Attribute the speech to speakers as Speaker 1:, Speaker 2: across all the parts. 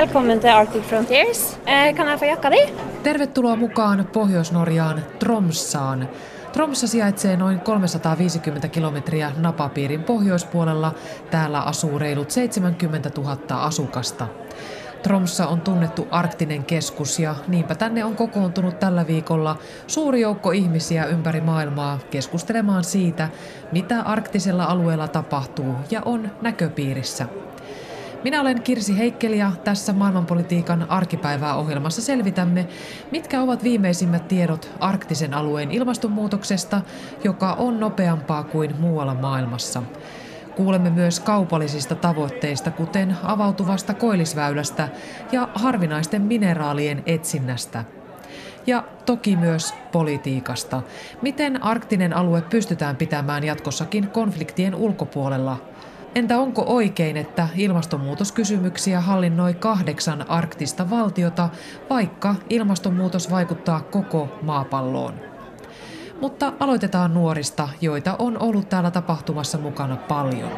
Speaker 1: Välkommen till Arctic Frontiers. Eh, kan jag få jakka di?
Speaker 2: Tervetuloa mukaan Pohjois-Norjaan Tromssaan. Tromssa sijaitsee noin 350 kilometriä napapiirin pohjoispuolella. Täällä asuu reilut 70 000 asukasta. Tromssa on tunnettu arktinen keskus ja niinpä tänne on kokoontunut tällä viikolla suuri joukko ihmisiä ympäri maailmaa keskustelemaan siitä, mitä arktisella alueella tapahtuu ja on näköpiirissä. Minä olen Kirsi Heikkeli ja tässä maailmanpolitiikan arkipäivää ohjelmassa selvitämme, mitkä ovat viimeisimmät tiedot arktisen alueen ilmastonmuutoksesta, joka on nopeampaa kuin muualla maailmassa. Kuulemme myös kaupallisista tavoitteista, kuten avautuvasta koillisväylästä ja harvinaisten mineraalien etsinnästä. Ja toki myös politiikasta. Miten arktinen alue pystytään pitämään jatkossakin konfliktien ulkopuolella? Entä onko oikein, että ilmastonmuutoskysymyksiä hallinnoi kahdeksan arktista valtiota, vaikka ilmastonmuutos vaikuttaa koko maapalloon? Mutta aloitetaan nuorista, joita on ollut täällä tapahtumassa mukana paljon.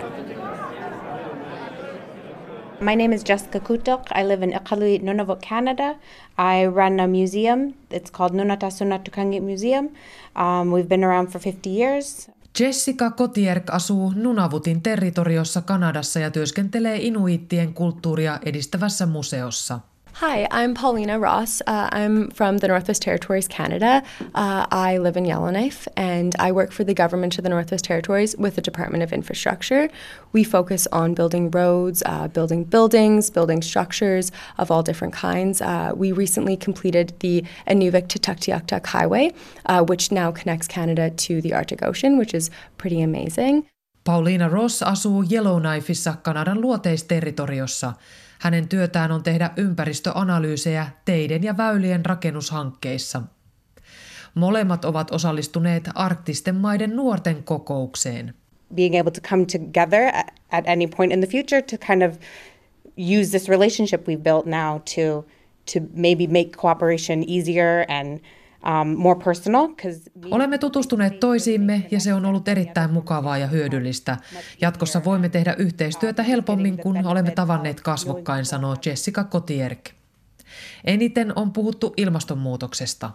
Speaker 3: My name is Jessica Kutok. I live in Iqaluit, Nunavut, Canada. I run a museum. It's called Nunata Tukangi Museum. Um, we've been around for 50 years.
Speaker 2: Jessica Kotierk asuu Nunavutin territoriossa Kanadassa ja työskentelee inuittien kulttuuria edistävässä museossa.
Speaker 4: Hi, I'm Paulina Ross. Uh, I'm from the Northwest Territories, Canada. Uh, I live in Yellowknife and I work for the government of the Northwest Territories with the Department of Infrastructure. We focus on building roads, uh, building buildings, building structures of all different kinds. Uh, we recently completed the Inuvik to Tuktoyaktuk Highway, uh, which now connects Canada to the Arctic Ocean, which is pretty amazing.
Speaker 2: Paulina Ross asuu Yellowknifeissa Kanadan luoteisterritoriossa. Hänen työtään on tehdä ympäristöanalyysejä teiden ja väylien rakennushankkeissa. Molemmat ovat osallistuneet arktisten maiden nuorten kokoukseen.
Speaker 3: Being able to come together at any point in the future to kind of use this relationship we've built now to to maybe make cooperation easier and.
Speaker 2: Olemme tutustuneet toisiimme ja se on ollut erittäin mukavaa ja hyödyllistä. Jatkossa voimme tehdä yhteistyötä helpommin, kun olemme tavanneet kasvokkain, sanoo Jessica Kotierk. Eniten on puhuttu ilmastonmuutoksesta.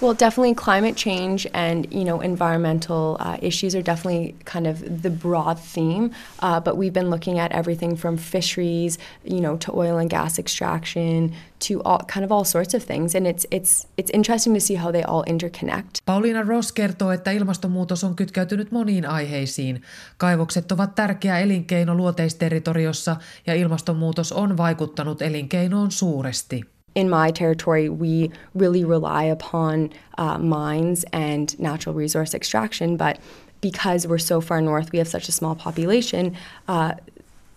Speaker 4: Well, definitely climate change and you know environmental uh, issues are definitely kind of the broad theme. Uh, but we've been looking at everything from fisheries, you know, to oil and gas extraction, to all kind of all sorts of things, and it's it's it's interesting to see how they all interconnect.
Speaker 2: Paulina Ross kertoo, että ilmastonmuutos on kytkeytynyt moniin aiheisiin. Kaivokset ovat tärkeä elinkeino luoteisterritoriossa ja ilmastonmuutos on vaikuttanut elinkeinoon suuresti.
Speaker 4: In my territory, we really rely upon uh, mines and natural resource extraction. But because we're so far north, we have such a small population. Uh,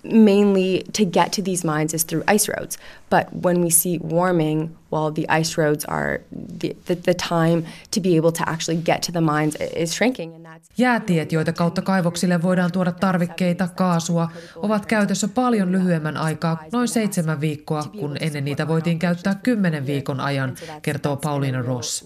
Speaker 4: mainly to get to these mines is through ice roads. But when we see warming, well, the ice roads are the, the, the, time to be able to actually get to the mines is shrinking. And that's...
Speaker 2: Jäätiet, joita kautta kaivoksille voidaan tuoda tarvikkeita, kaasua, ovat käytössä paljon lyhyemmän aikaa, noin seitsemän viikkoa, kun ennen niitä voitiin käyttää kymmenen viikon ajan, kertoo Pauliina Ross.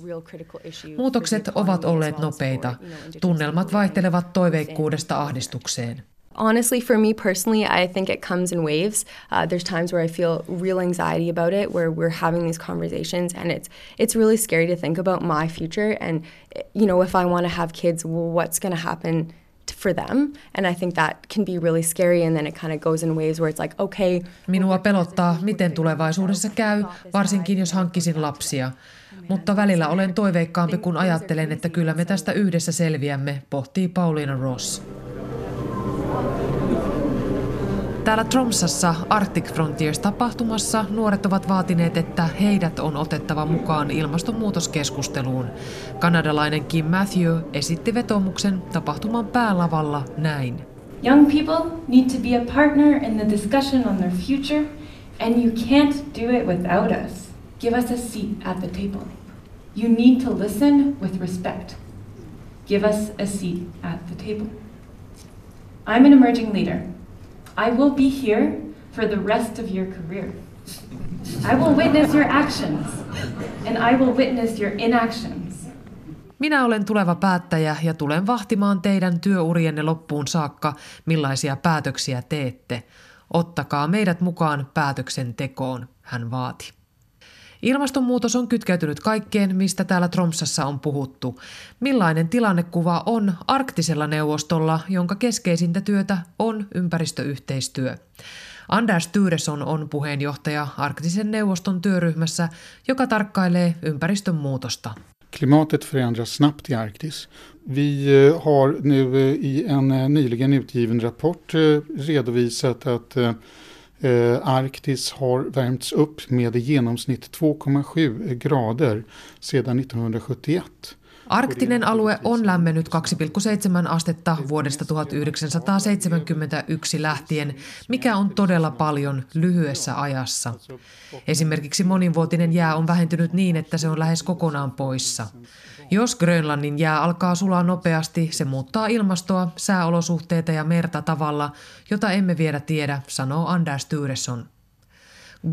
Speaker 2: Muutokset ovat olleet nopeita. Tunnelmat vaihtelevat toiveikkuudesta ahdistukseen.
Speaker 4: Honestly, for me personally, I think it comes in waves. Uh, there's times where I feel real anxiety about it, where we're having these conversations, and it's it's really scary to think about my future. And you know, if I want to have kids, well, what's going to happen for them? And I think that can be really scary. And then it kind of goes in waves where it's like, okay.
Speaker 2: Minua pelottaa, miten tulevaisuudessa käy, varsinkin jos hankkisin lapsia. Mutta välillä olen toiveikkaampi, kun ajattelen, että kyllä me tästä yhdessä selviämme, pohtii Pauliina Ross. Täällä Tromsassa Arctic Frontiers-tapahtumassa nuoret ovat vaatineet, että heidät on otettava mukaan ilmastonmuutoskeskusteluun. Kanadalainen Kim Matthew esitti vetomuksen tapahtuman päälavalla näin.
Speaker 5: Young people need to be a partner in the discussion on their future, and you can't do it without us. Give us a seat at the table. You need to listen with respect. Give us a seat at the table. I'm an emerging leader. I will be here for the rest of your career. I will witness your actions, and I will witness your inactions.
Speaker 2: Minä olen tuleva päättäjä ja tulen vahtimaan teidän työurienne loppuun saakka, millaisia päätöksiä teette. Ottakaa meidät mukaan päätöksentekoon, hän vaati. Ilmastonmuutos on kytkeytynyt kaikkeen, mistä täällä Tromsassa on puhuttu. Millainen tilannekuva on arktisella neuvostolla, jonka keskeisintä työtä on ympäristöyhteistyö? Anders Tyresson on puheenjohtaja arktisen neuvoston työryhmässä, joka tarkkailee ympäristön muutosta.
Speaker 6: Klimatet förändras snabbt i Arktis. Vi eh, har nu eh, i en eh, nyligen utgiven rapport redovisat att Arktis har värmts upp med i genomsnitt 2,7 grader sedan 1971.
Speaker 2: Arktinen alue on lämmennyt 2,7 astetta vuodesta 1971 lähtien, mikä on todella paljon lyhyessä ajassa. Esimerkiksi monivuotinen jää on vähentynyt niin, että se on lähes kokonaan poissa. Jos Grönlannin jää alkaa sulaa nopeasti, se muuttaa ilmastoa, sääolosuhteita ja merta tavalla, jota emme vielä tiedä, sanoo Anders Tyresson.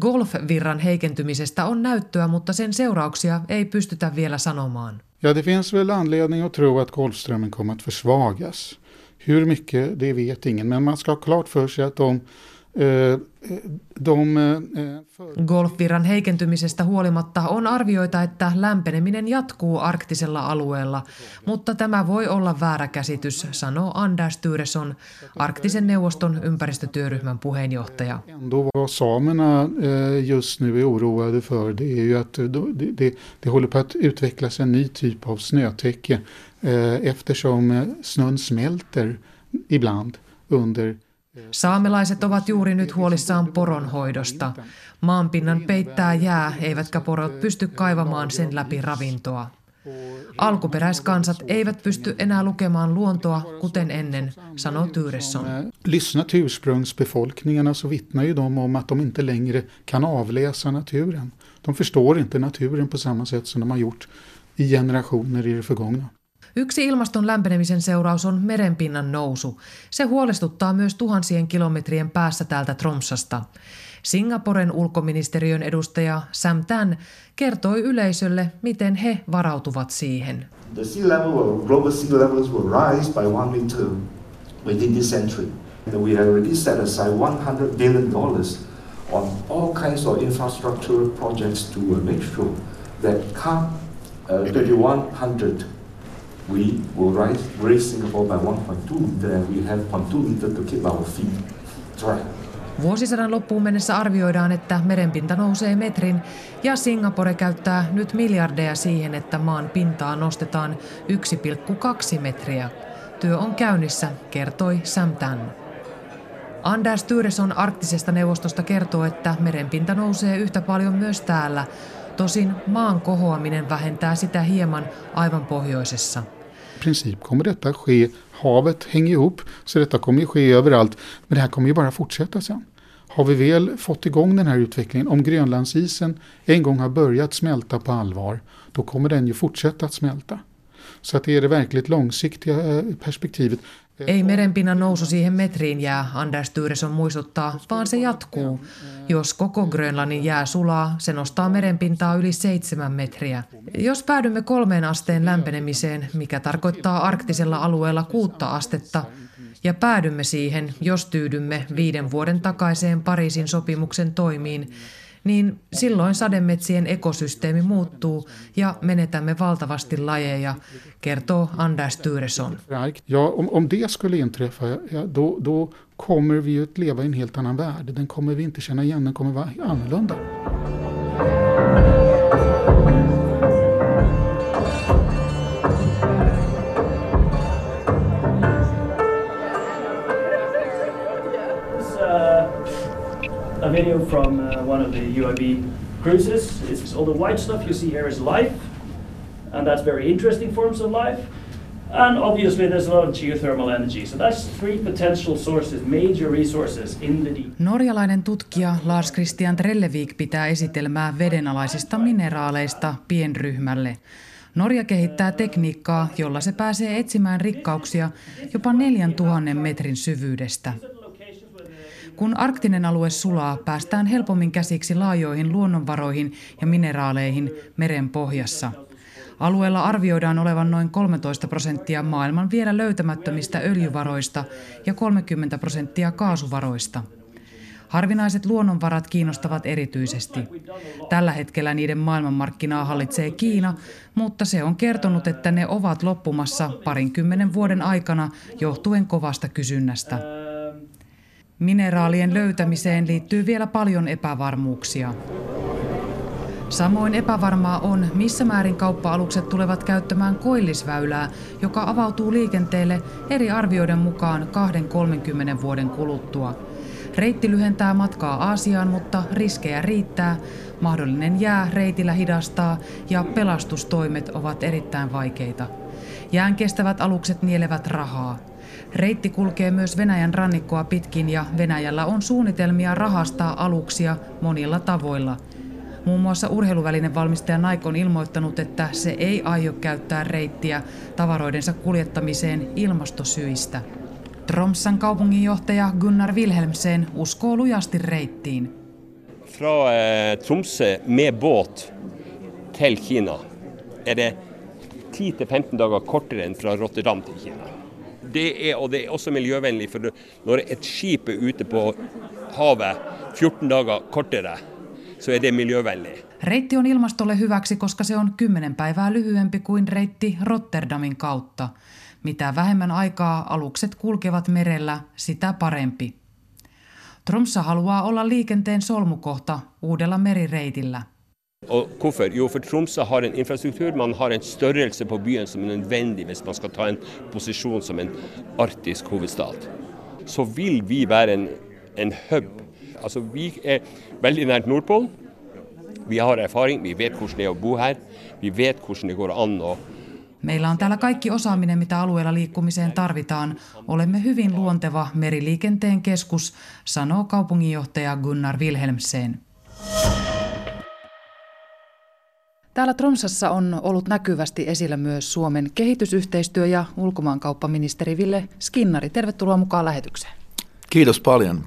Speaker 2: Golfvirran heikentymisestä on näyttöä, mutta sen seurauksia ei pystytä vielä sanomaan.
Speaker 6: Ja, det finns väl anledning att tro att Golfströmmen kommer att försvagas. Hur mycket, det vet ingen, men man ska ha klart för sig att de Eh,
Speaker 2: eh, Golfvirran heikentymisestä huolimatta on arvioita, että lämpeneminen jatkuu arktisella alueella, mutta tämä voi olla väärä käsitys, sanoo Anders Tyresson, arktisen neuvoston ympäristötyöryhmän puheenjohtaja.
Speaker 6: Vad samerna just nu är oroade för det är ju att det håller på att utvecklas en ny typ av snötäcke eftersom snön smälter ibland under
Speaker 2: Saamelaiset ovat juuri nyt huolissaan poronhoidosta. Maanpinnan peittää jää, eivätkä porot pysty kaivamaan sen läpi ravintoa. Alkuperäiskansat eivät pysty enää lukemaan luontoa kuten ennen, sanoo Tyresson.
Speaker 6: Lyssna till ursprungsbefolkningarna så vittnar ju de om att de inte längre kan avläsa naturen. De förstår inte naturen på samma sätt som de har gjort i generationer i det förgångna.
Speaker 2: Yksi ilmaston lämpenemisen seuraus on merenpinnan nousu. Se huolestuttaa myös tuhansien kilometrien päässä täältä Tromsasta. Singaporen ulkoministeriön edustaja Sam Tan kertoi yleisölle, miten he varautuvat siihen.
Speaker 7: The sea level global sea levels will rise by one meter within this century. We have already set aside 100 billion dollars on all kinds of infrastructure projects to make sure that come uh, 2100 we will rise, raise Singapore by 1.2 meter and we have 0.2 meter to keep our feet dry.
Speaker 2: Vuosisadan loppuun mennessä arvioidaan, että merenpinta nousee metrin ja Singapore käyttää nyt miljardeja siihen, että maan pintaa nostetaan 1,2 metriä. Työ on käynnissä, kertoi Sam Tan. Anders Tyresson arktisesta neuvostosta kertoo, että merenpinta nousee yhtä paljon myös täällä, Tosin maan kohoaminen vähentää sitä hieman aivan pohjoisessa.
Speaker 6: I princip kommer detta ske, havet hänger ihop, så detta kommer ju ske överallt. Men det här kommer ju bara fortsätta sen. Har vi väl fått igång den här utvecklingen, om Grönlandsisen en gång har börjat smälta på allvar, då kommer den ju fortsätta att smälta. Så att det är det verkligt långsiktiga eh, perspektivet.
Speaker 2: Ei merenpinnan nousu siihen metriin jää, Anders Tyreson muistuttaa, vaan se jatkuu. Jos koko Grönlannin jää sulaa, se nostaa merenpintaa yli seitsemän metriä. Jos päädymme kolmeen asteen lämpenemiseen, mikä tarkoittaa arktisella alueella kuutta astetta, ja päädymme siihen, jos tyydymme viiden vuoden takaiseen Pariisin sopimuksen toimiin, niin silloin sademetsien ekosysteemi muuttuu ja menetämme valtavasti lajeja, kertoo Anders Tyresson.
Speaker 6: Ja, om, om det skulle inträffa, ja, då, då kommer vi att leva i en helt annan värld. Den kommer vi inte känna igen, den kommer vara annorlunda.
Speaker 8: Video from uh, one of the UIB cruises. It's all the white stuff you see here is life, and that's very interesting forms of life. And obviously there's a lot of geothermal energy. So that's three potential sources, major resources in the deep.
Speaker 2: Norjalainen tutkija Lars Christian Trellevik pitää esitelmää vedenalaisista mineraaleista pienryhmälle. Norja kehittää tekniikkaa, jolla se pääsee etsimään rikkauksia jopa 4000 metrin syvyydestä. Kun arktinen alue sulaa, päästään helpommin käsiksi laajoihin luonnonvaroihin ja mineraaleihin meren pohjassa. Alueella arvioidaan olevan noin 13 prosenttia maailman vielä löytämättömistä öljyvaroista ja 30 prosenttia kaasuvaroista.
Speaker 9: Harvinaiset luonnonvarat kiinnostavat erityisesti. Tällä hetkellä niiden maailmanmarkkinaa hallitsee Kiina, mutta se on kertonut, että ne ovat loppumassa parinkymmenen vuoden aikana johtuen kovasta kysynnästä. Mineraalien löytämiseen liittyy vielä paljon epävarmuuksia. Samoin epävarmaa on, missä määrin kauppa-alukset tulevat käyttämään koillisväylää, joka avautuu liikenteelle eri arvioiden mukaan 2-30 vuoden kuluttua. Reitti lyhentää matkaa Aasiaan, mutta riskejä riittää. Mahdollinen jää reitillä hidastaa ja pelastustoimet ovat erittäin vaikeita. Jään kestävät alukset nielevät rahaa. Reitti kulkee myös Venäjän rannikkoa pitkin ja Venäjällä on suunnitelmia rahastaa aluksia monilla tavoilla – Muun muassa urheiluvälinen valmistaja Nike on ilmoittanut, että se ei aio käyttää reittiä tavaroidensa kuljettamiseen ilmastosyistä. Tromsan kaupunginjohtaja Gunnar Wilhelmsen uskoo lujasti reittiin.
Speaker 10: Fra eh, Tromsø med båt til Kina er det 10-15 dager kortere enn fra Rotterdam til Kina. Det er, og det er også miljøvennlig, for når et skip er ute på havet 14 dager kortere, så är det miljövänligt.
Speaker 9: Reitti on ilmastolle hyväksi, koska se on kymmenen päivää lyhyempi kuin reitti Rotterdamin kautta. Mitä vähemmän aikaa alukset kulkevat merellä, sitä parempi. Tromsa haluaa olla liikenteen solmukohta uudella merireitillä.
Speaker 10: Og hvorfor? Jo, for Tromsø har en infrastruktur, man har en størrelse på byen som er nødvendig hvis man skal ta en posisjon som en arktisk hovedstad. Så vil vi være en, en hub Altså, vi er veldig nært Nordpolen. Vi har erfaring, vi vet hvordan det er å bo her. Vi vet hvordan det går an å
Speaker 9: Meillä on täällä kaikki osaaminen, mitä alueella liikkumiseen tarvitaan. Olemme hyvin luonteva meriliikenteen keskus, sanoo kaupunginjohtaja Gunnar Wilhelmsen. Täällä Tromsassa on ollut näkyvästi esillä myös Suomen kehitysyhteistyö- ja ulkomaankauppaministeri Ville Skinnari. Tervetuloa mukaan lähetykseen.
Speaker 11: Kiitos paljon.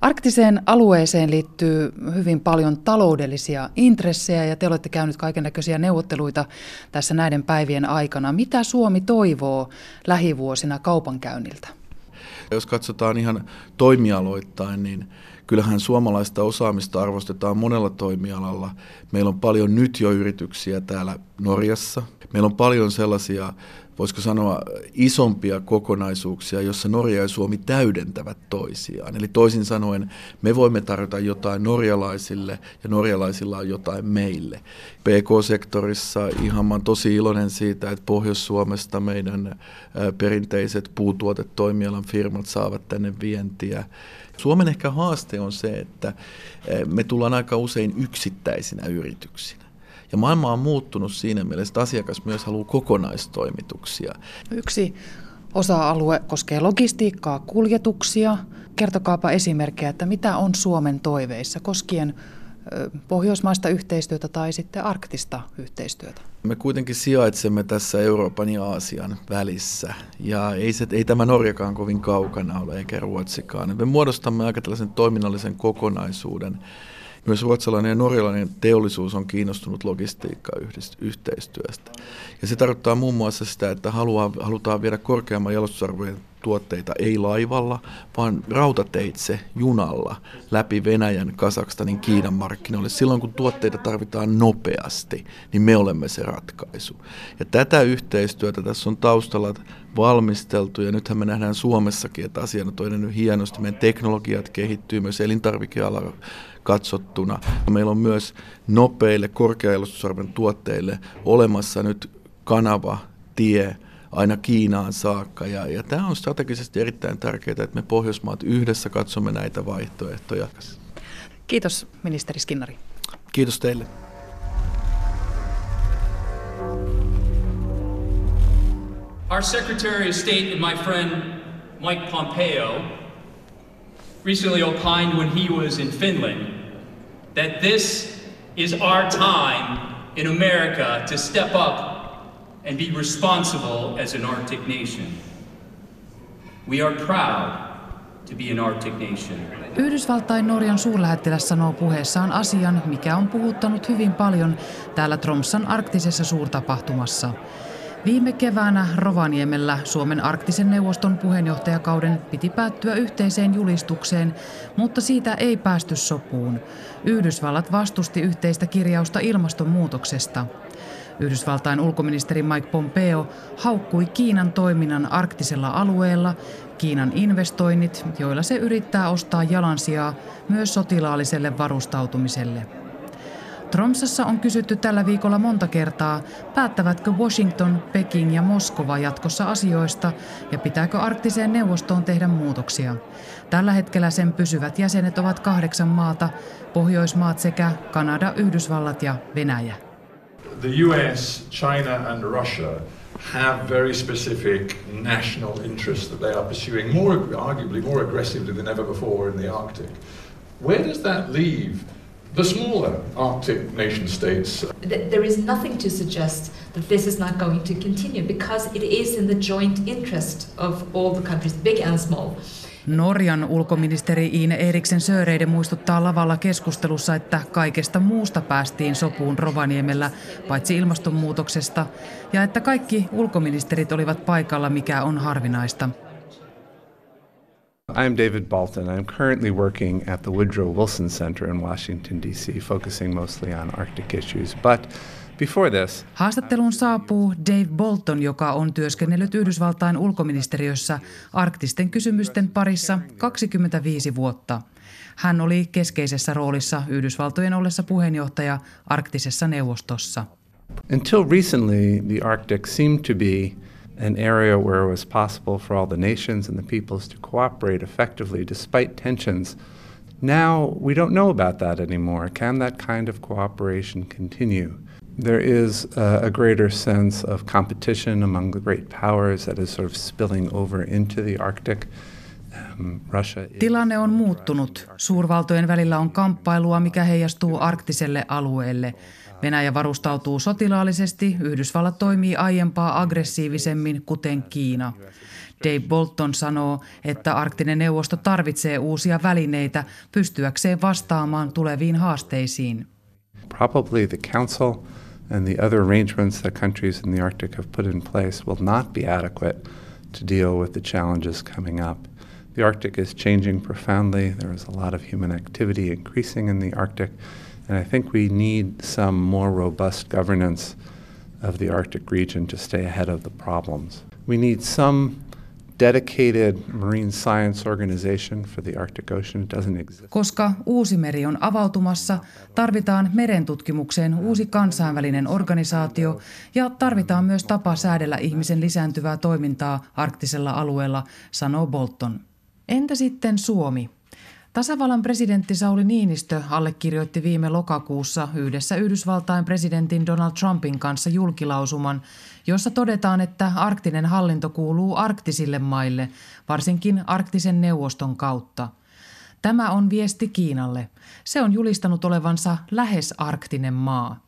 Speaker 9: Arktiseen alueeseen liittyy hyvin paljon taloudellisia intressejä ja te olette käynyt kaiken näköisiä neuvotteluita tässä näiden päivien aikana. Mitä Suomi toivoo lähivuosina kaupankäynniltä?
Speaker 11: Jos katsotaan ihan toimialoittain, niin kyllähän suomalaista osaamista arvostetaan monella toimialalla. Meillä on paljon nyt jo yrityksiä täällä Norjassa. Meillä on paljon sellaisia voisiko sanoa, isompia kokonaisuuksia, jossa Norja ja Suomi täydentävät toisiaan. Eli toisin sanoen me voimme tarjota jotain norjalaisille ja norjalaisilla on jotain meille. PK-sektorissa ihan mä tosi iloinen siitä, että Pohjois-Suomesta meidän perinteiset puutuotetoimialan firmat saavat tänne vientiä. Suomen ehkä haaste on se, että me tullaan aika usein yksittäisinä yrityksinä. Ja maailma on muuttunut siinä mielessä, että asiakas myös haluaa kokonaistoimituksia.
Speaker 9: Yksi osa-alue koskee logistiikkaa, kuljetuksia. Kertokaapa esimerkkejä, että mitä on Suomen toiveissa koskien pohjoismaista yhteistyötä tai sitten arktista yhteistyötä?
Speaker 11: Me kuitenkin sijaitsemme tässä Euroopan ja Aasian välissä ja ei, se, ei tämä Norjakaan kovin kaukana ole eikä Ruotsikaan. Me muodostamme aika tällaisen toiminnallisen kokonaisuuden, myös ruotsalainen ja norjalainen teollisuus on kiinnostunut logistiikka-yhteistyöstä. Ja se tarkoittaa muun muassa sitä, että haluaa, halutaan viedä korkeamman jalostusarvojen tuotteita ei laivalla, vaan rautateitse junalla läpi Venäjän, Kasakstanin, Kiinan markkinoille. Silloin kun tuotteita tarvitaan nopeasti, niin me olemme se ratkaisu. Ja tätä yhteistyötä tässä on taustalla valmisteltu ja nythän me nähdään Suomessakin, että asia on toinen hienosti. Meidän teknologiat kehittyy myös elintarvikealalla katsottuna. Meillä on myös nopeille korkeajalostusarven tuotteille olemassa nyt kanava, tie aina Kiinaan saakka. Ja, ja tämä on strategisesti erittäin tärkeää, että me Pohjoismaat yhdessä katsomme näitä vaihtoehtoja.
Speaker 9: Kiitos ministeri Skinnari.
Speaker 11: Kiitos teille.
Speaker 12: Our Secretary of State and my friend Mike Pompeo recently opined when he was in Finland that this is our time in America to step up and be responsible as an Arctic nation. We are proud to be an Arctic nation.
Speaker 9: Yhdysvaltain Norjan suurlähettiläs sanoo puheessaan asian, mikä on puhuttanut hyvin paljon täällä Tromsan arktisessa suurtapahtumassa. Viime keväänä Rovaniemellä Suomen arktisen neuvoston puheenjohtajakauden piti päättyä yhteiseen julistukseen, mutta siitä ei päästy sopuun. Yhdysvallat vastusti yhteistä kirjausta ilmastonmuutoksesta. Yhdysvaltain ulkoministeri Mike Pompeo haukkui Kiinan toiminnan arktisella alueella, Kiinan investoinnit, joilla se yrittää ostaa jalansijaa myös sotilaalliselle varustautumiselle. Tromsassa on kysytty tällä viikolla monta kertaa, päättävätkö Washington, Peking ja Moskova jatkossa asioista ja pitääkö arktiseen neuvostoon tehdä muutoksia. Tällä hetkellä sen pysyvät jäsenet ovat kahdeksan maata, Pohjoismaat sekä Kanada, Yhdysvallat ja Venäjä.
Speaker 13: The US, China and Russia have very specific national interests that they are pursuing more arguably more aggressively than ever before in the Arctic. Where does that leave the smaller Arctic nation states.
Speaker 14: There is nothing to suggest that this is not going to continue because it is in the joint interest of all the countries, big and small.
Speaker 9: Norjan ulkoministeri Iine Eriksen Söreide muistuttaa lavalla keskustelussa, että kaikesta muusta päästiin sopuun Rovaniemellä, paitsi ilmastonmuutoksesta, ja että kaikki ulkoministerit olivat paikalla, mikä on harvinaista.
Speaker 15: I'm David Balton. I'm currently working at the Woodrow Wilson Center in Washington, D.C., focusing mostly on Arctic issues. But before this,
Speaker 9: Haastatteluun saapuu Dave Bolton, joka on työskennellyt Yhdysvaltain ulkoministeriössä arktisten kysymysten parissa 25 vuotta. Hän oli keskeisessä roolissa Yhdysvaltojen ollessa puheenjohtaja arktisessa neuvostossa.
Speaker 15: Until recently, the Arctic seemed to be an area where it was possible for all the nations and the peoples to cooperate effectively despite tensions. Now we don't know about that anymore. Can that kind of cooperation continue? There is uh, a greater sense of competition among the great powers that is sort of spilling over into the Arctic.
Speaker 9: Um, Tilanne on muuttunut. Suurvaltojen välillä on kamppailua, mikä heijastuu arktiselle alueelle. Venäjä varustautuu sotilaallisesti, Yhdysvallat toimii aiempaa aggressiivisemmin, kuten Kiina. Dave Bolton sanoo, että arktinen neuvosto tarvitsee uusia välineitä pystyäkseen vastaamaan tuleviin haasteisiin.
Speaker 15: Probably the council and the other arrangements that countries in the Arctic have put in place will not be adequate to deal with the challenges coming up. The Arctic is changing profoundly. There is a lot of human activity increasing in the Arctic. And I think we need some more robust governance of the Arctic region to stay ahead of the problems. We need some dedicated marine science organization for the Arctic Ocean. It doesn't exist.
Speaker 9: Koska uusi meri on avautumassa, tarvitaan merentutkimukseen uusi kansainvälinen organisaatio ja tarvitaan myös tapa säädellä ihmisen lisääntyvää toimintaa arktisella alueella, sanoo Bolton. Entä sitten Suomi? Tasavallan presidentti Sauli Niinistö allekirjoitti viime lokakuussa yhdessä Yhdysvaltain presidentin Donald Trumpin kanssa julkilausuman, jossa todetaan, että arktinen hallinto kuuluu arktisille maille, varsinkin arktisen neuvoston kautta. Tämä on viesti Kiinalle. Se on julistanut olevansa lähes arktinen maa.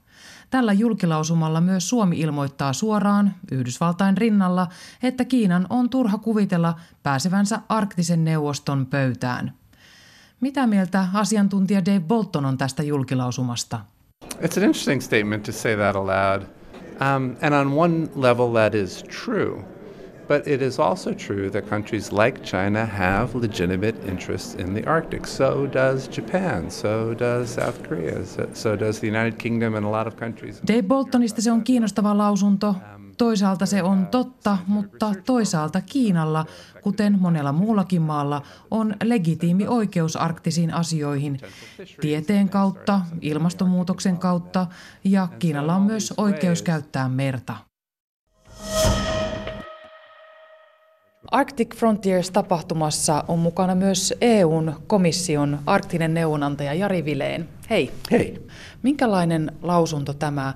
Speaker 9: Tällä julkilausumalla myös Suomi ilmoittaa suoraan Yhdysvaltain rinnalla, että Kiinan on turha kuvitella pääsevänsä arktisen neuvoston pöytään. Mitä mieltä asiantuntija Dave Bolton on tästä julkilausumasta?
Speaker 15: It's an interesting statement to say that aloud. Um, and on one level that is true. But it is also true that countries like China have legitimate interests in the Arctic. So does Japan, so does South Korea, so, does the United Kingdom and a lot of countries.
Speaker 9: Dave Boltonista se on kiinnostava lausunto. Toisaalta se on totta, mutta toisaalta Kiinalla, kuten monella muullakin maalla, on legitiimi oikeus arktisiin asioihin tieteen kautta, ilmastonmuutoksen kautta ja Kiinalla on myös oikeus käyttää merta. Arctic Frontiers-tapahtumassa on mukana myös EUn komission arktinen neuvonantaja Jari Vileen. Hei.
Speaker 16: Hei.
Speaker 9: Minkälainen lausunto tämä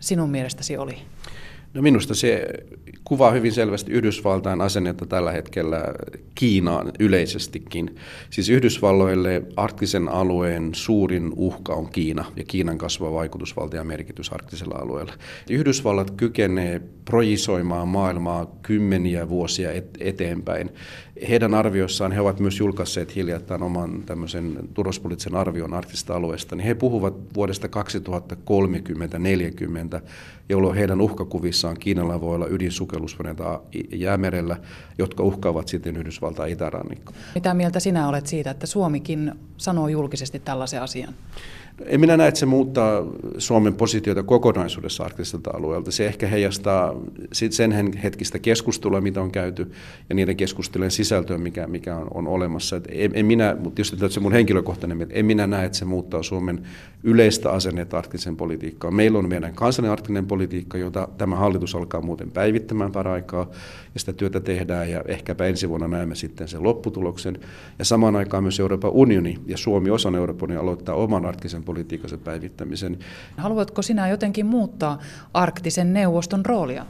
Speaker 9: sinun mielestäsi oli?
Speaker 16: No minusta se kuvaa hyvin selvästi Yhdysvaltain asennetta tällä hetkellä Kiinaan yleisestikin. Siis Yhdysvalloille arktisen alueen suurin uhka on Kiina ja Kiinan kasvava vaikutusvalta ja merkitys arktisella alueella. Yhdysvallat kykenee projisoimaan maailmaa kymmeniä vuosia et- eteenpäin heidän arvioissaan, he ovat myös julkaisseet hiljattain oman tämmöisen turvallisuuspoliittisen arvion arktista alueesta, niin he puhuvat vuodesta 2030-40, jolloin heidän uhkakuvissaan Kiinalla voi olla ydinsukellusveneitä jäämerellä, jotka uhkaavat sitten Yhdysvaltain itärannikko.
Speaker 9: Mitä mieltä sinä olet siitä, että Suomikin sanoo julkisesti tällaisen asian?
Speaker 16: En minä näe, että se muuttaa Suomen positiota kokonaisuudessa arktiselta alueelta. Se ehkä heijastaa sen hetkistä keskustelua, mitä on käyty, ja niiden keskustelujen sisältöä, mikä, mikä on, on olemassa. Et en, en minä, mutta tietysti se mun henkilökohtainen, että en minä näe, että se muuttaa Suomen yleistä asennetta arktisen politiikkaan. Meillä on meidän kansallinen arktinen politiikka, jota tämä hallitus alkaa muuten päivittämään paraikaa, ja sitä työtä tehdään, ja ehkäpä ensi vuonna näemme sitten sen lopputuloksen. Ja samaan aikaan myös Euroopan unioni ja Suomi osana Euroopan unionia aloittaa oman arktisen politiikansa päivittämisen.
Speaker 9: Haluatko sinä jotenkin muuttaa arktisen neuvoston roolia?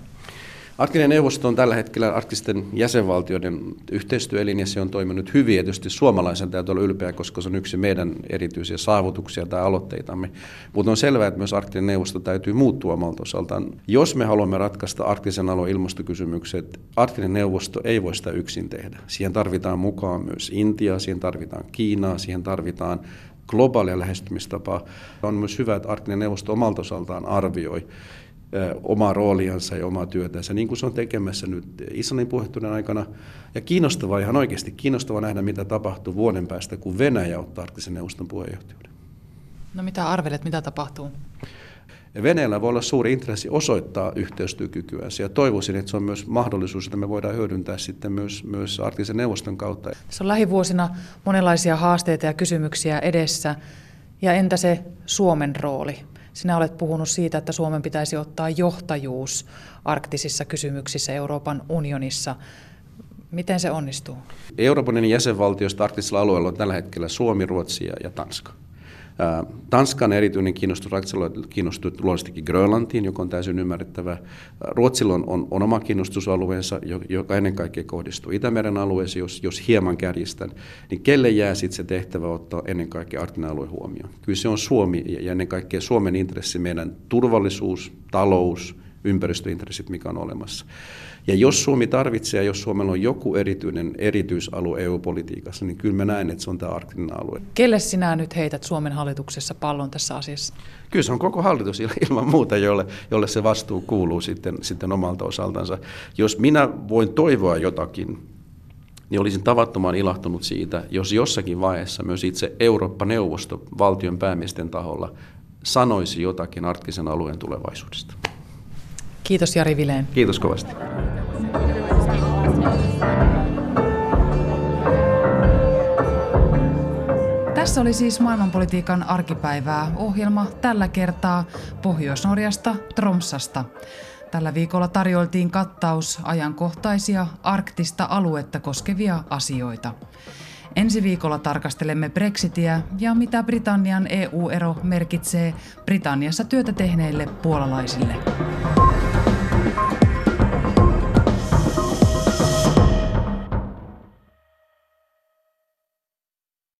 Speaker 16: Arktinen neuvosto on tällä hetkellä arktisten jäsenvaltioiden yhteistyöelin ja se on toiminut hyvin. Ja tietysti suomalaisen täytyy olla ylpeä, koska se on yksi meidän erityisiä saavutuksia tai aloitteitamme. Mutta on selvää, että myös arktinen neuvosto täytyy muuttua omalta osaltaan. Jos me haluamme ratkaista arktisen alueen ilmastokysymykset, arktinen neuvosto ei voi sitä yksin tehdä. Siihen tarvitaan mukaan myös Intia, siihen tarvitaan Kiinaa, siihen tarvitaan globaalia lähestymistapaa. On myös hyvä, että arktinen neuvosto omalta osaltaan arvioi omaa rooliansa ja omaa työtänsä, niin kuin se on tekemässä nyt Islannin puheenjohtajan aikana. Ja kiinnostavaa, ihan oikeasti kiinnostavaa nähdä, mitä tapahtuu vuoden päästä, kun Venäjä ottaa arktisen neuvoston puheenjohtajuuden.
Speaker 9: No mitä arvelet, mitä tapahtuu?
Speaker 16: Venäjällä voi olla suuri intressi osoittaa yhteistyökykyä ja toivoisin, että se on myös mahdollisuus, että me voidaan hyödyntää sitten myös, myös arktisen neuvoston kautta.
Speaker 9: Se on lähivuosina monenlaisia haasteita ja kysymyksiä edessä. Ja entä se Suomen rooli? Sinä olet puhunut siitä, että Suomen pitäisi ottaa johtajuus arktisissa kysymyksissä Euroopan unionissa. Miten se onnistuu?
Speaker 16: Euroopan jäsenvaltioista arktisella alueella on tällä hetkellä Suomi, Ruotsi ja Tanska. Tanskan erityinen kiinnostus kiinnostuu luonnollisestikin Grönlantiin, joka on täysin ymmärrettävä. Ruotsilla on, on, on oma kiinnostusalueensa, joka ennen kaikkea kohdistuu Itämeren alueeseen, jos, jos hieman kärjistän. Niin kelle jää sitten se tehtävä ottaa ennen kaikkea arktinen alue huomioon? Kyllä se on Suomi ja ennen kaikkea Suomen intressi, meidän turvallisuus, talous, ympäristöintressit, mikä on olemassa. Ja jos Suomi tarvitsee, jos Suomella on joku erityinen erityisalue EU-politiikassa, niin kyllä mä näen, että se on tämä arktinen alue.
Speaker 9: Kelle sinä nyt heität Suomen hallituksessa pallon tässä asiassa?
Speaker 16: Kyllä se on koko hallitus ilman muuta, jolle, jolle se vastuu kuuluu sitten, sitten omalta osaltansa. Jos minä voin toivoa jotakin, niin olisin tavattoman ilahtunut siitä, jos jossakin vaiheessa myös itse Eurooppa-neuvosto valtion päämiesten taholla sanoisi jotakin arktisen alueen tulevaisuudesta.
Speaker 9: Kiitos Jari Vileen.
Speaker 16: Kiitos kovasti.
Speaker 9: Tässä oli siis maailmanpolitiikan arkipäivää ohjelma tällä kertaa Pohjois-Norjasta Tromsasta. Tällä viikolla tarjoltiin kattaus ajankohtaisia arktista aluetta koskevia asioita. Ensi viikolla tarkastelemme Brexitiä ja mitä Britannian EU-ero merkitsee Britanniassa työtä tehneille puolalaisille.